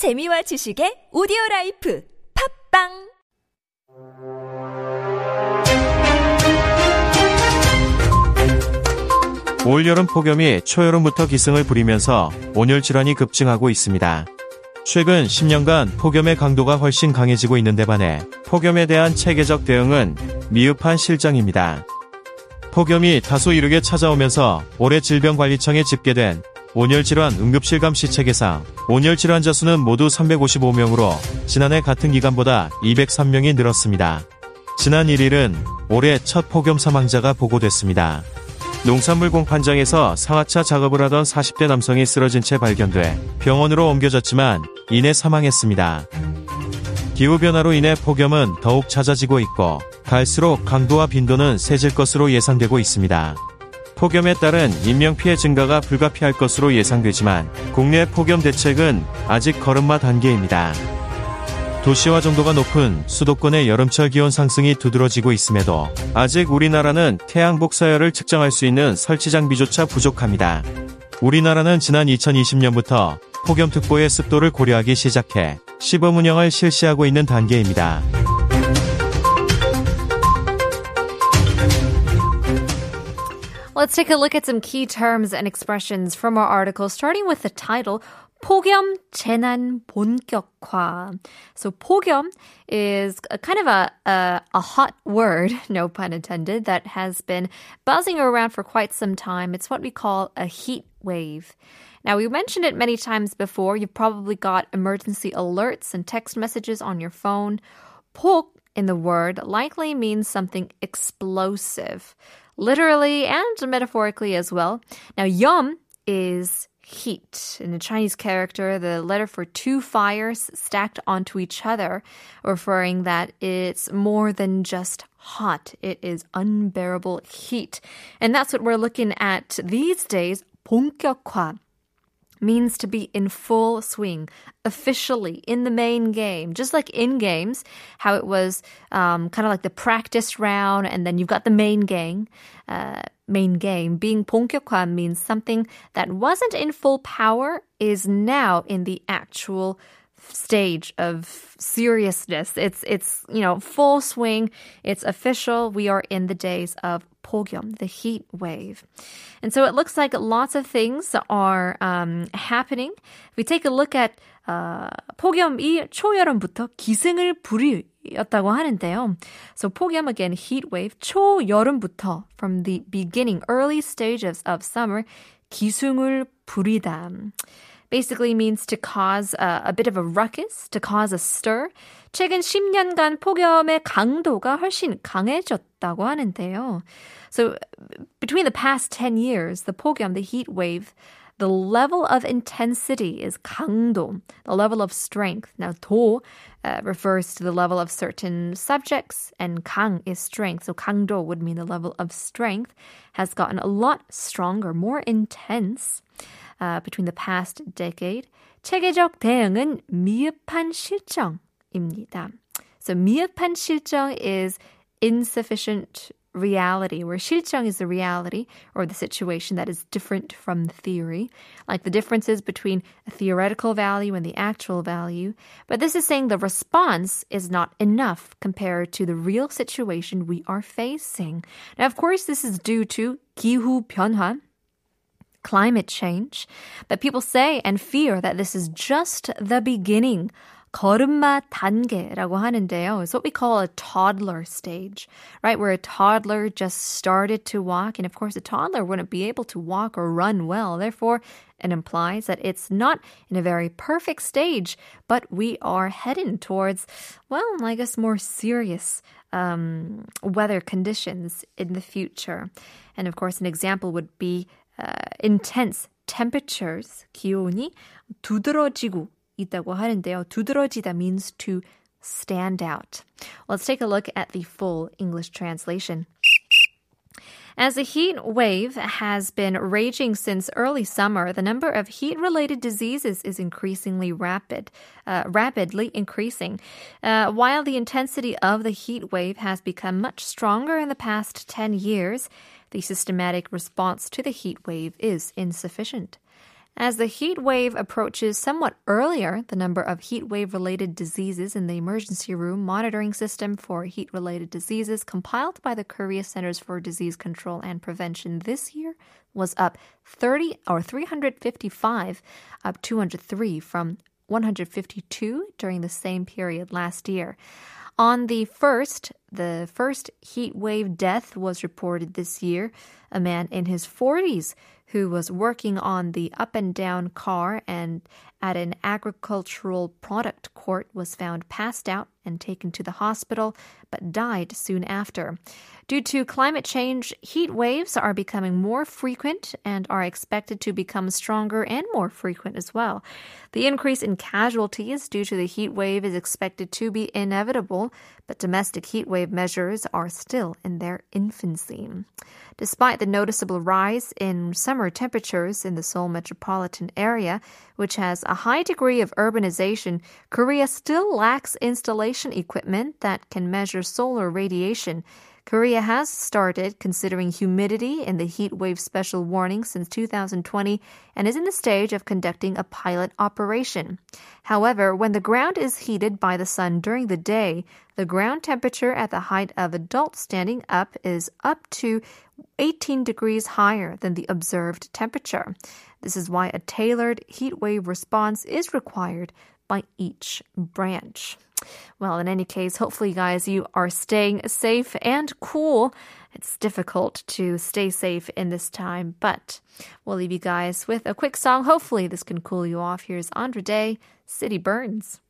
재미와 지식의 오디오 라이프 팝빵 올여름 폭염이 초여름부터 기승을 부리면서 온열 질환이 급증하고 있습니다. 최근 10년간 폭염의 강도가 훨씬 강해지고 있는데 반해 폭염에 대한 체계적 대응은 미흡한 실정입니다. 폭염이 다소 이르게 찾아오면서 올해 질병관리청에 집계된 온열질환 응급실 감시 체계상 온열질환자 수는 모두 355명으로 지난해 같은 기간보다 203명이 늘었습니다. 지난 1일은 올해 첫 폭염 사망자가 보고됐습니다. 농산물 공판장에서 상하차 작업을 하던 40대 남성이 쓰러진 채 발견돼 병원으로 옮겨졌지만 이내 사망했습니다. 기후변화로 인해 폭염은 더욱 잦아지고 있고 갈수록 강도와 빈도는 세질 것으로 예상되고 있습니다. 폭염에 따른 인명피해 증가가 불가피할 것으로 예상되지만 국내 폭염 대책은 아직 걸음마 단계입니다. 도시화 정도가 높은 수도권의 여름철 기온 상승이 두드러지고 있음에도 아직 우리나라는 태양 복사열을 측정할 수 있는 설치 장비조차 부족합니다. 우리나라는 지난 2020년부터 폭염특보의 습도를 고려하기 시작해 시범 운영을 실시하고 있는 단계입니다. Let's take a look at some key terms and expressions from our article, starting with the title, 폭염 재난 본격화. So 폭염 is a kind of a, a, a hot word, no pun intended, that has been buzzing around for quite some time. It's what we call a heat wave. Now, we mentioned it many times before. You've probably got emergency alerts and text messages on your phone. 폭 in the word likely means something explosive, literally and metaphorically as well. Now, yum is heat. In a Chinese character, the letter for two fires stacked onto each other, referring that it's more than just hot. It is unbearable heat. And that's what we're looking at these days. 본격화 means to be in full swing, officially in the main game. Just like in games, how it was um, kind of like the practice round, and then you've got the main game. Uh, main game being 본격화 means something that wasn't in full power is now in the actual stage of seriousness. It's it's you know full swing. It's official. We are in the days of 폭염, the heat wave, and so it looks like lots of things are um, happening. If we take a look at uh, 폭염이 초여름부터 기승을 부리였다고 하는데요. So 폭염 again, heat wave, 초여름부터 from the beginning, early stages of summer, 기승을 부리다 basically means to cause a, a, bit of a ruckus, to cause a stir. 최근 10년간 폭염의 강도가 훨씬 강해졌다고 하는데요. So between the past 10 years, the 폭염, the heat wave, the level of intensity is 강도, the level of strength. Now, 도 uh, refers to the level of certain subjects, and 강 is strength. So 강도 would mean the level of strength has gotten a lot stronger, more intense uh, between the past decade. 체계적 대응은 미흡한 실정입니다. So 미흡한 실정 is insufficient reality, where 실정 is the reality or the situation that is different from the theory, like the differences between a theoretical value and the actual value. But this is saying the response is not enough compared to the real situation we are facing. Now, of course, this is due to 기후 변화, climate change. But people say and fear that this is just the beginning. 걸음마 단계라고 하는데요. It's what we call a toddler stage, right? Where a toddler just started to walk. And of course, a toddler wouldn't be able to walk or run well. Therefore, it implies that it's not in a very perfect stage, but we are heading towards, well, I guess more serious um, weather conditions in the future. And of course, an example would be uh, intense temperatures, 기온이 두드러지고 있다고 하는데요. 두드러지다 means to stand out. Let's take a look at the full English translation. As the heat wave has been raging since early summer, the number of heat-related diseases is increasingly rapid, uh, rapidly increasing. Uh, while the intensity of the heat wave has become much stronger in the past 10 years, the systematic response to the heat wave is insufficient. As the heat wave approaches somewhat earlier, the number of heat wave related diseases in the emergency room monitoring system for heat related diseases compiled by the Korea Centers for Disease Control and Prevention this year was up 30 or 355, up 203 from 152 during the same period last year. On the first, the first heat wave death was reported this year. A man in his 40s who was working on the up and down car and at an agricultural product court was found passed out and taken to the hospital but died soon after. Due to climate change, heat waves are becoming more frequent and are expected to become stronger and more frequent as well. The increase in casualties due to the heat wave is expected to be inevitable, but domestic heat wave measures are still in their infancy. Despite the noticeable rise in summer temperatures in the Seoul metropolitan area, which has a high degree of urbanization, Korea still lacks installation equipment that can measure solar radiation. Korea has started considering humidity in the heat wave special warning since 2020 and is in the stage of conducting a pilot operation. However, when the ground is heated by the sun during the day, the ground temperature at the height of adults standing up is up to 18 degrees higher than the observed temperature. This is why a tailored heat wave response is required by each branch. Well, in any case, hopefully, guys, you are staying safe and cool. It's difficult to stay safe in this time, but we'll leave you guys with a quick song. Hopefully, this can cool you off. Here's Andra Day, City Burns.